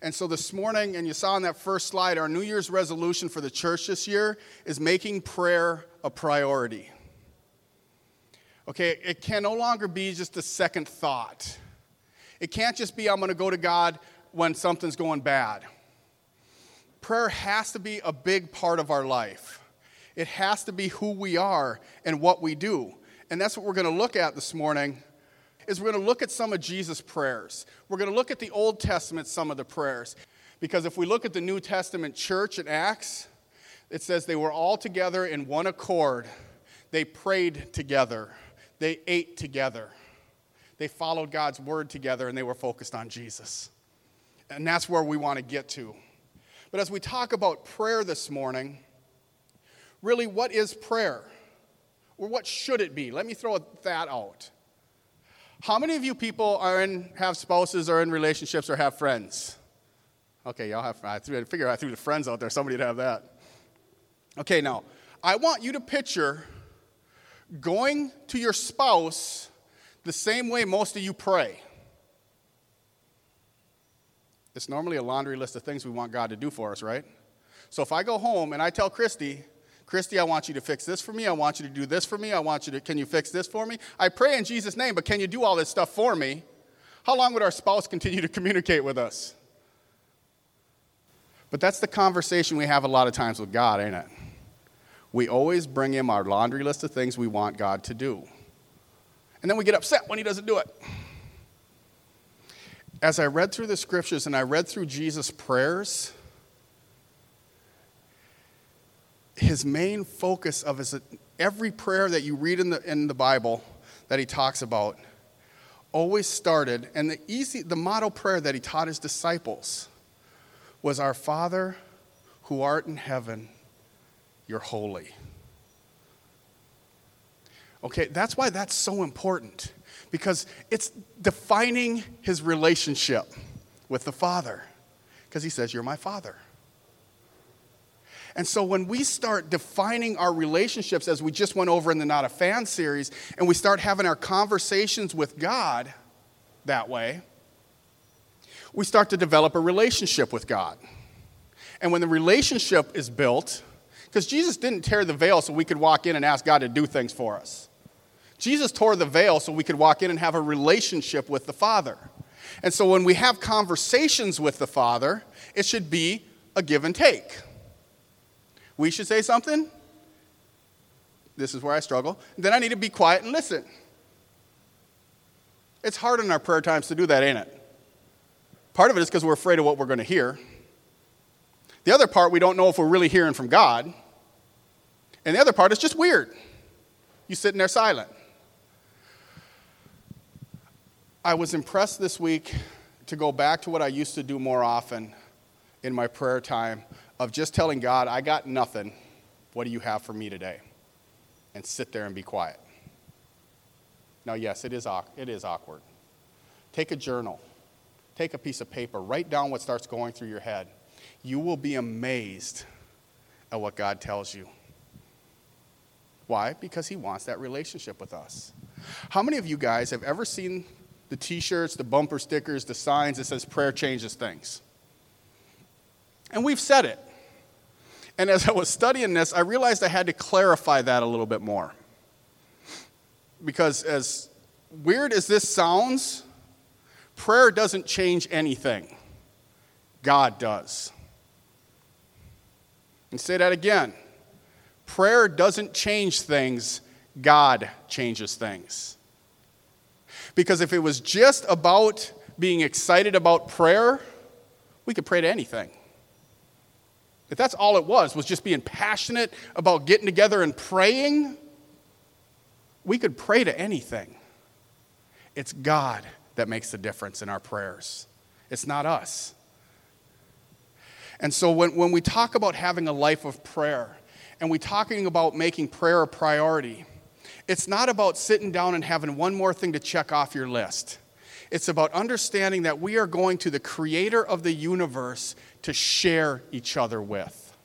And so this morning, and you saw on that first slide, our New Year's resolution for the church this year is making prayer a priority. Okay, it can no longer be just a second thought. It can't just be, I'm going to go to God when something's going bad. Prayer has to be a big part of our life. It has to be who we are and what we do. And that's what we're going to look at this morning is we're going to look at some of Jesus' prayers. We're going to look at the Old Testament, some of the prayers. Because if we look at the New Testament church in Acts, it says they were all together in one accord. They prayed together. They ate together. They followed God's word together and they were focused on Jesus. And that's where we want to get to. But as we talk about prayer this morning, really, what is prayer? Or what should it be? Let me throw that out. How many of you people are in, have spouses or in relationships or have friends? Okay, y'all have, I figure I threw the friends out there, somebody would have that. Okay, now, I want you to picture going to your spouse the same way most of you pray. It's normally a laundry list of things we want God to do for us, right? So if I go home and I tell Christy, Christy, I want you to fix this for me. I want you to do this for me. I want you to, can you fix this for me? I pray in Jesus' name, but can you do all this stuff for me? How long would our spouse continue to communicate with us? But that's the conversation we have a lot of times with God, ain't it? We always bring him our laundry list of things we want God to do. And then we get upset when he doesn't do it. As I read through the scriptures and I read through Jesus' prayers, his main focus of his every prayer that you read in the, in the Bible that he talks about always started, and the easy the model prayer that he taught his disciples was our Father who art in heaven, you're holy. Okay, that's why that's so important. Because it's defining his relationship with the Father. Because he says, You're my Father. And so when we start defining our relationships, as we just went over in the Not a Fan series, and we start having our conversations with God that way, we start to develop a relationship with God. And when the relationship is built, because Jesus didn't tear the veil so we could walk in and ask God to do things for us. Jesus tore the veil so we could walk in and have a relationship with the Father. And so when we have conversations with the Father, it should be a give and take. We should say something. This is where I struggle. Then I need to be quiet and listen. It's hard in our prayer times to do that, ain't it? Part of it is because we're afraid of what we're going to hear. The other part, we don't know if we're really hearing from God. And the other part is just weird. You sitting there silent. I was impressed this week to go back to what I used to do more often in my prayer time of just telling God, I got nothing. What do you have for me today? And sit there and be quiet. Now, yes, it is, it is awkward. Take a journal, take a piece of paper, write down what starts going through your head. You will be amazed at what God tells you. Why? Because He wants that relationship with us. How many of you guys have ever seen the t shirts, the bumper stickers, the signs that says prayer changes things? And we've said it. And as I was studying this, I realized I had to clarify that a little bit more. Because as weird as this sounds, prayer doesn't change anything, God does. And say that again prayer doesn't change things, God changes things. Because if it was just about being excited about prayer, we could pray to anything. If that's all it was, was just being passionate about getting together and praying, we could pray to anything. It's God that makes the difference in our prayers, it's not us. And so when, when we talk about having a life of prayer and we're talking about making prayer a priority, it's not about sitting down and having one more thing to check off your list. It's about understanding that we are going to the creator of the universe to share each other with.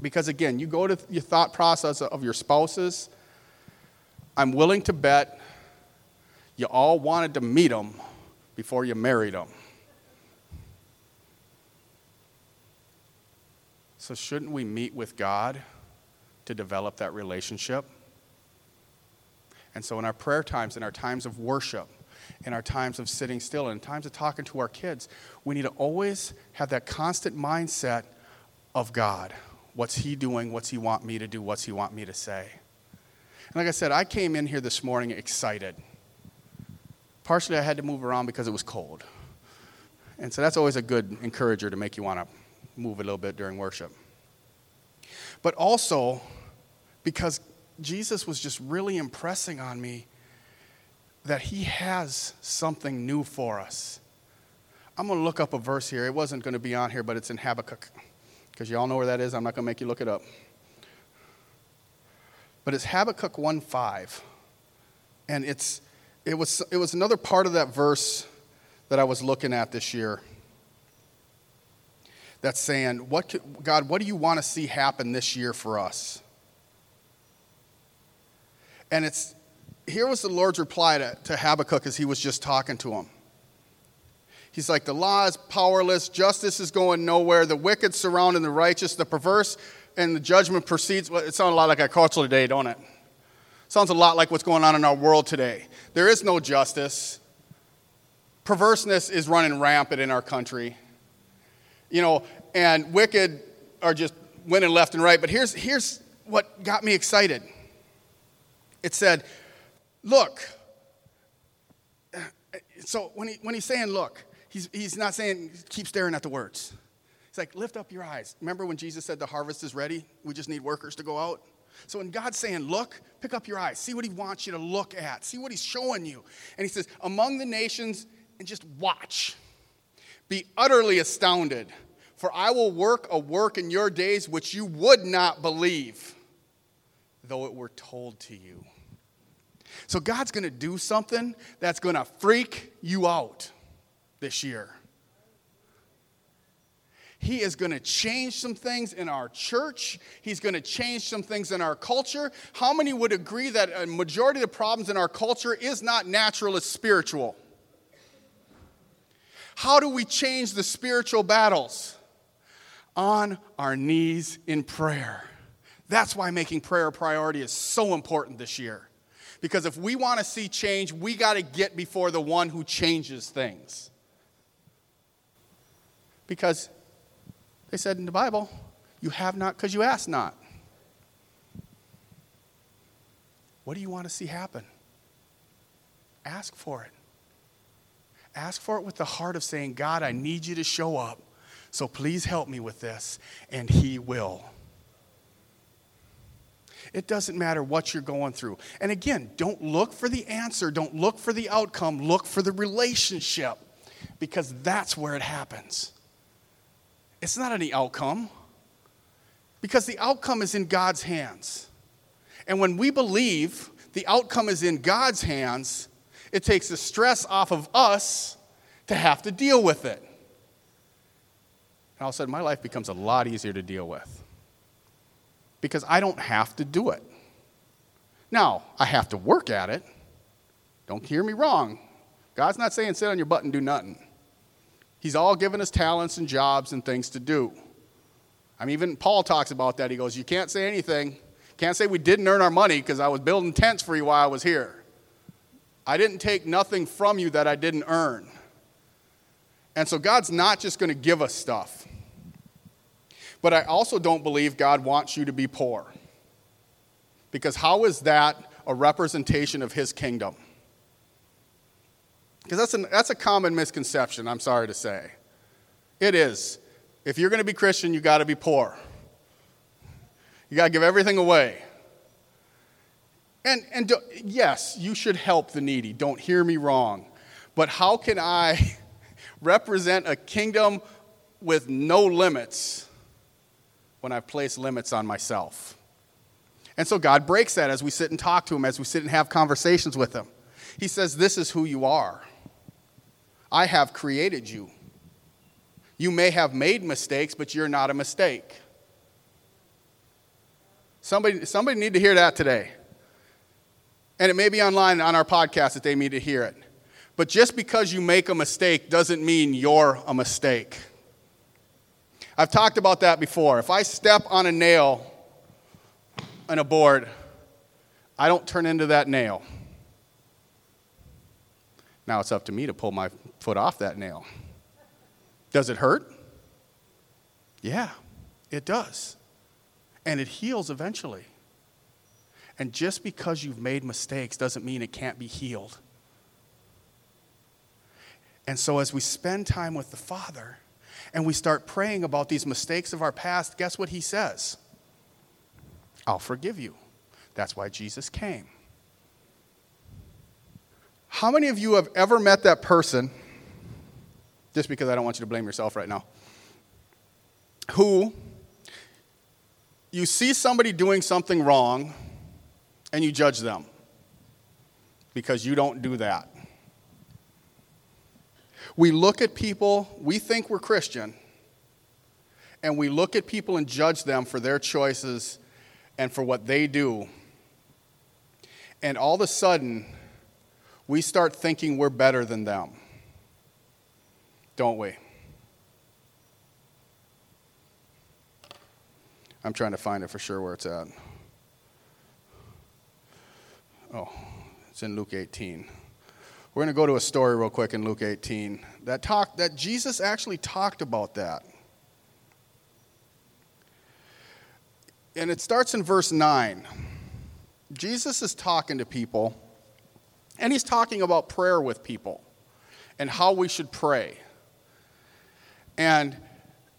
Because again, you go to your thought process of your spouses, I'm willing to bet you all wanted to meet them before you married them. So, shouldn't we meet with God to develop that relationship? And so, in our prayer times, in our times of worship, in our times of sitting still, in times of talking to our kids, we need to always have that constant mindset of God. What's He doing? What's He want me to do? What's He want me to say? And like I said, I came in here this morning excited. Partially, I had to move around because it was cold. And so that's always a good encourager to make you want to move a little bit during worship. But also, because Jesus was just really impressing on me that he has something new for us. I'm going to look up a verse here. It wasn't going to be on here, but it's in Habakkuk. Because you all know where that is. I'm not going to make you look it up. But it's Habakkuk 1:5. And it's it was it was another part of that verse that I was looking at this year. That's saying, what could, God, what do you want to see happen this year for us? And it's here was the Lord's reply to, to Habakkuk as he was just talking to him. He's like, the law is powerless, justice is going nowhere, the wicked surrounding the righteous, the perverse, and the judgment proceeds. Well, it sounds a lot like our culture today, don't it? Sounds a lot like what's going on in our world today. There is no justice. Perverseness is running rampant in our country. You know, and wicked are just winning left and right. But here's, here's what got me excited it said, Look. So when, he, when he's saying look, he's, he's not saying keep staring at the words. He's like, lift up your eyes. Remember when Jesus said the harvest is ready? We just need workers to go out? So when God's saying, look, pick up your eyes, see what he wants you to look at, see what he's showing you. And he says, among the nations, and just watch. Be utterly astounded, for I will work a work in your days which you would not believe, though it were told to you. So God's going to do something that's going to freak you out this year. He is going to change some things in our church. He's going to change some things in our culture. How many would agree that a majority of the problems in our culture is not natural, it's spiritual? How do we change the spiritual battles? On our knees in prayer. That's why making prayer a priority is so important this year. Because if we want to see change, we got to get before the one who changes things. Because they said in the Bible, you have not because you ask not. What do you want to see happen? Ask for it. Ask for it with the heart of saying, God, I need you to show up. So please help me with this. And He will. It doesn't matter what you're going through. And again, don't look for the answer, don't look for the outcome, look for the relationship because that's where it happens. It's not any outcome because the outcome is in God's hands. And when we believe the outcome is in God's hands, it takes the stress off of us to have to deal with it. And all of a sudden, my life becomes a lot easier to deal with because I don't have to do it. Now, I have to work at it. Don't hear me wrong. God's not saying sit on your butt and do nothing. He's all given us talents and jobs and things to do. I mean, even Paul talks about that. He goes, You can't say anything. Can't say we didn't earn our money because I was building tents for you while I was here. I didn't take nothing from you that I didn't earn. And so God's not just going to give us stuff. But I also don't believe God wants you to be poor. Because how is that a representation of his kingdom? Because that's, that's a common misconception, I'm sorry to say. It is. If you're going to be Christian, you got to be poor. You got to give everything away. And, and do, yes, you should help the needy. Don't hear me wrong. But how can I represent a kingdom with no limits when I've placed limits on myself. And so God breaks that as we sit and talk to Him, as we sit and have conversations with Him. He says, This is who you are. I have created you. You may have made mistakes, but you're not a mistake. Somebody, somebody need to hear that today. And it may be online on our podcast that they need to hear it. But just because you make a mistake doesn't mean you're a mistake. I've talked about that before. If I step on a nail on a board, I don't turn into that nail. Now it's up to me to pull my foot off that nail. Does it hurt? Yeah, it does. And it heals eventually. And just because you've made mistakes doesn't mean it can't be healed. And so, as we spend time with the Father and we start praying about these mistakes of our past, guess what He says? I'll forgive you. That's why Jesus came. How many of you have ever met that person, just because I don't want you to blame yourself right now, who you see somebody doing something wrong and you judge them because you don't do that? We look at people, we think we're Christian, and we look at people and judge them for their choices and for what they do. And all of a sudden, we start thinking we're better than them. Don't we? I'm trying to find it for sure where it's at. Oh, it's in Luke 18. We're going to go to a story real quick in Luke 18 that talk that Jesus actually talked about that. And it starts in verse 9. Jesus is talking to people, and he's talking about prayer with people and how we should pray. And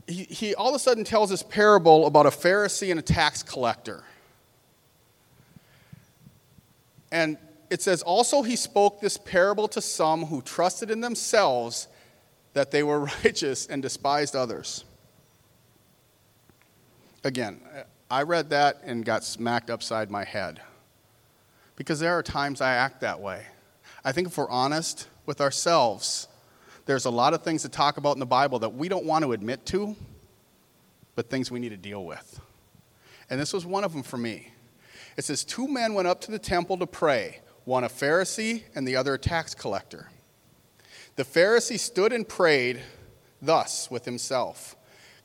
he, he all of a sudden tells this parable about a Pharisee and a tax collector. And it says, Also, he spoke this parable to some who trusted in themselves that they were righteous and despised others. Again, I read that and got smacked upside my head because there are times I act that way. I think if we're honest with ourselves, there's a lot of things to talk about in the Bible that we don't want to admit to, but things we need to deal with. And this was one of them for me. It says, Two men went up to the temple to pray one a Pharisee and the other a tax collector. The Pharisee stood and prayed thus with himself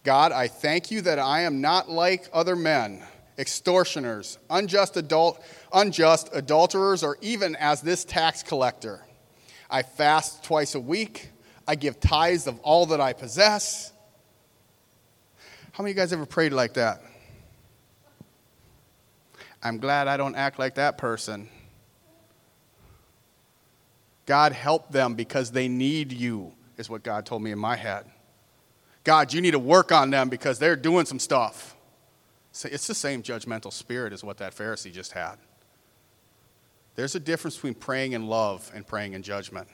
God, I thank you that I am not like other men, extortioners, unjust, adult, unjust adulterers, or even as this tax collector. I fast twice a week. I give tithes of all that I possess. How many of you guys ever prayed like that? I'm glad I don't act like that person. God, help them because they need you, is what God told me in my head. God, you need to work on them because they're doing some stuff. It's the same judgmental spirit as what that Pharisee just had. There's a difference between praying in love and praying in judgment.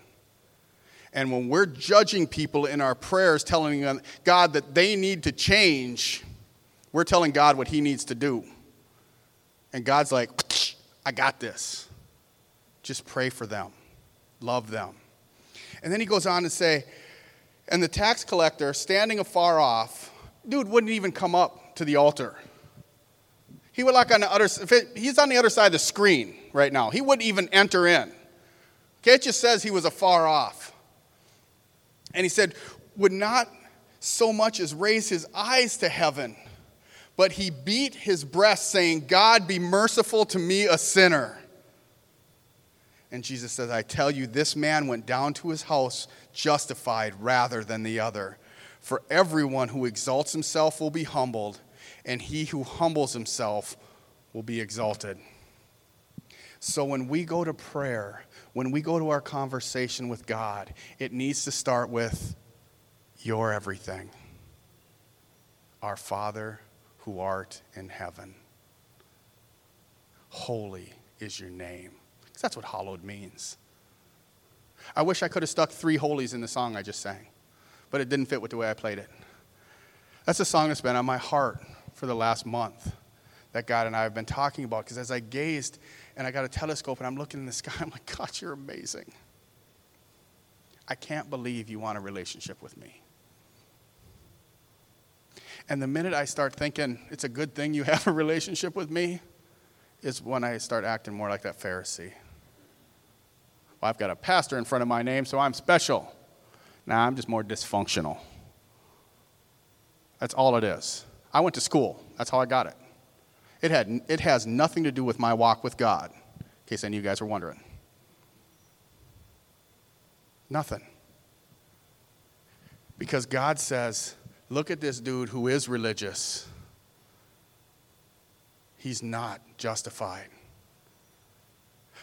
And when we're judging people in our prayers, telling God that they need to change, we're telling God what He needs to do. And God's like, I got this. Just pray for them love them. And then he goes on to say, and the tax collector, standing afar off, dude wouldn't even come up to the altar. He would like on the other, he's on the other side of the screen right now. He wouldn't even enter in. Okay, it just says he was afar off. And he said, would not so much as raise his eyes to heaven, but he beat his breast, saying, God, be merciful to me, a sinner. And Jesus says, I tell you, this man went down to his house justified rather than the other. For everyone who exalts himself will be humbled, and he who humbles himself will be exalted. So when we go to prayer, when we go to our conversation with God, it needs to start with your everything. Our Father who art in heaven, holy is your name. Because that's what hallowed means. I wish I could have stuck three holies in the song I just sang, but it didn't fit with the way I played it. That's a song that's been on my heart for the last month that God and I have been talking about. Because as I gazed and I got a telescope and I'm looking in the sky, I'm like, God, you're amazing. I can't believe you want a relationship with me. And the minute I start thinking it's a good thing you have a relationship with me, is when I start acting more like that Pharisee. Well, I've got a pastor in front of my name, so I'm special. Now nah, I'm just more dysfunctional. That's all it is. I went to school. That's how I got it. It, had, it has nothing to do with my walk with God, in case any of you guys are wondering. Nothing. Because God says, look at this dude who is religious. He's not justified.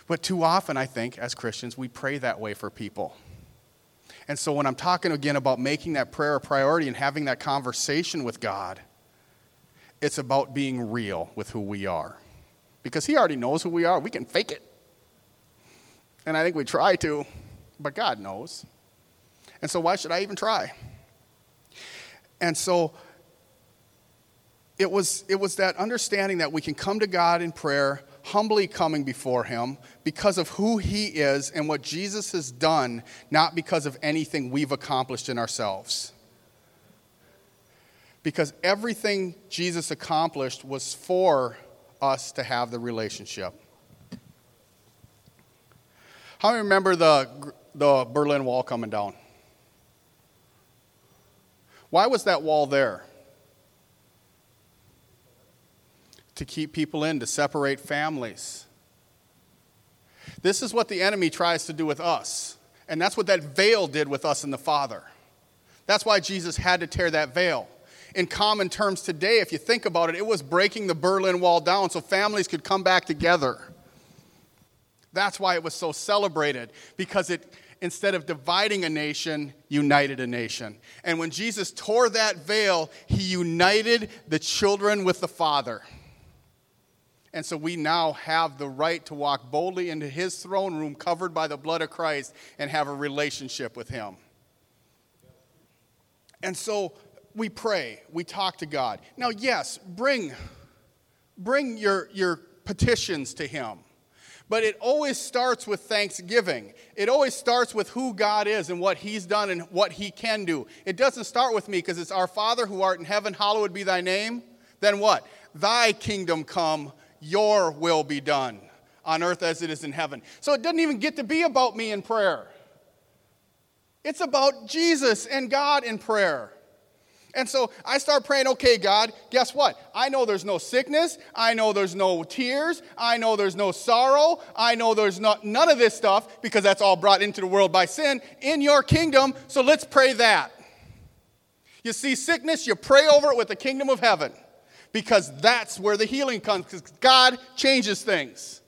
But too often, I think, as Christians, we pray that way for people. And so when I'm talking again about making that prayer a priority and having that conversation with God, it's about being real with who we are. Because He already knows who we are. We can fake it. And I think we try to, but God knows. And so why should I even try? And so it was, it was that understanding that we can come to God in prayer, humbly coming before Him because of who He is and what Jesus has done, not because of anything we've accomplished in ourselves. Because everything Jesus accomplished was for us to have the relationship. How many remember the, the Berlin Wall coming down? Why was that wall there? To keep people in, to separate families. This is what the enemy tries to do with us. And that's what that veil did with us and the Father. That's why Jesus had to tear that veil. In common terms today, if you think about it, it was breaking the Berlin Wall down so families could come back together. That's why it was so celebrated, because it, instead of dividing a nation, united a nation. And when Jesus tore that veil, he united the children with the Father. And so we now have the right to walk boldly into his throne room covered by the blood of Christ and have a relationship with him. And so we pray, we talk to God. Now, yes, bring, bring your, your petitions to him. But it always starts with thanksgiving. It always starts with who God is and what He's done and what He can do. It doesn't start with me because it's our Father who art in heaven, hallowed be thy name. Then what? Thy kingdom come, your will be done on earth as it is in heaven. So it doesn't even get to be about me in prayer. It's about Jesus and God in prayer. And so I start praying, okay, God, guess what? I know there's no sickness. I know there's no tears. I know there's no sorrow. I know there's not, none of this stuff because that's all brought into the world by sin in your kingdom. So let's pray that. You see sickness, you pray over it with the kingdom of heaven because that's where the healing comes, because God changes things.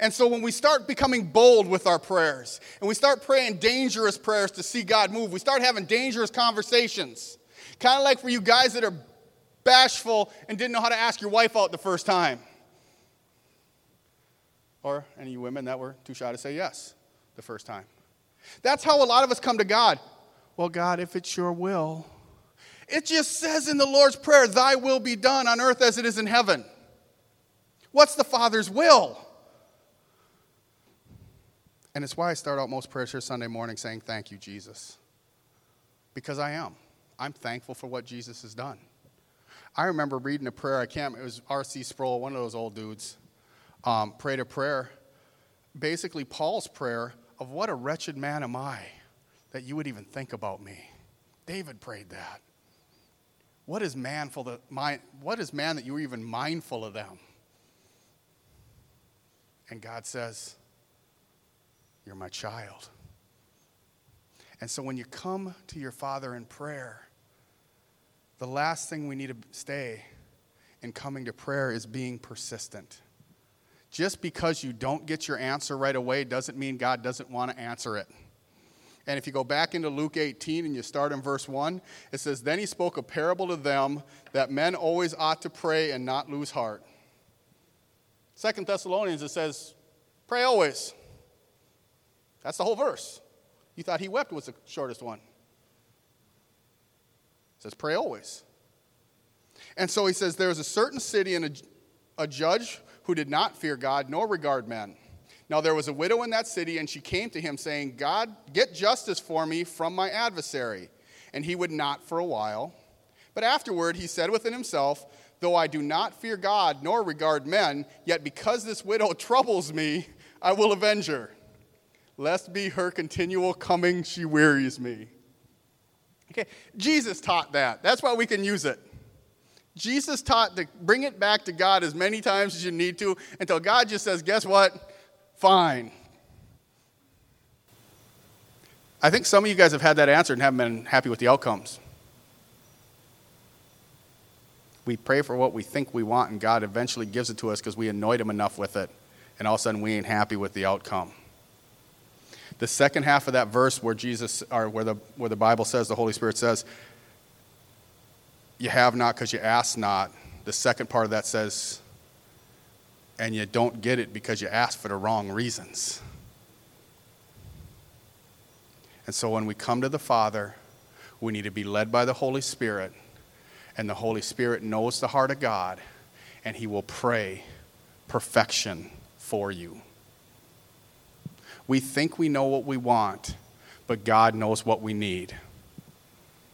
And so when we start becoming bold with our prayers and we start praying dangerous prayers to see God move, we start having dangerous conversations. Kind of like for you guys that are bashful and didn't know how to ask your wife out the first time. Or any women that were too shy to say yes the first time. That's how a lot of us come to God. Well, God, if it's your will, it just says in the Lord's Prayer, Thy will be done on earth as it is in heaven. What's the Father's will? And it's why I start out most prayers here Sunday morning saying, Thank you, Jesus. Because I am. I'm thankful for what Jesus has done. I remember reading a prayer, I can't, it was R.C. Sproul, one of those old dudes, um, prayed a prayer, basically Paul's prayer of what a wretched man am I that you would even think about me. David prayed that. What is man for the mind, what is man that you're even mindful of them? And God says, You're my child. And so when you come to your Father in prayer, the last thing we need to stay in coming to prayer is being persistent. Just because you don't get your answer right away doesn't mean God doesn't want to answer it. And if you go back into Luke 18 and you start in verse 1, it says, Then he spoke a parable to them that men always ought to pray and not lose heart. Second Thessalonians, it says, Pray always. That's the whole verse. You thought he wept was the shortest one. It says, Pray always. And so he says, There was a certain city and a, a judge who did not fear God nor regard men. Now there was a widow in that city, and she came to him, saying, God, get justice for me from my adversary. And he would not for a while. But afterward he said within himself, Though I do not fear God nor regard men, yet because this widow troubles me, I will avenge her. Lest be her continual coming, she wearies me. Okay, Jesus taught that. That's why we can use it. Jesus taught to bring it back to God as many times as you need to until God just says, guess what? Fine. I think some of you guys have had that answer and haven't been happy with the outcomes. We pray for what we think we want, and God eventually gives it to us because we annoyed Him enough with it, and all of a sudden we ain't happy with the outcome. The second half of that verse where Jesus, or where the, where the Bible says, the Holy Spirit says, you have not because you ask not. The second part of that says, and you don't get it because you ask for the wrong reasons. And so when we come to the Father, we need to be led by the Holy Spirit, and the Holy Spirit knows the heart of God, and He will pray perfection for you. We think we know what we want, but God knows what we need.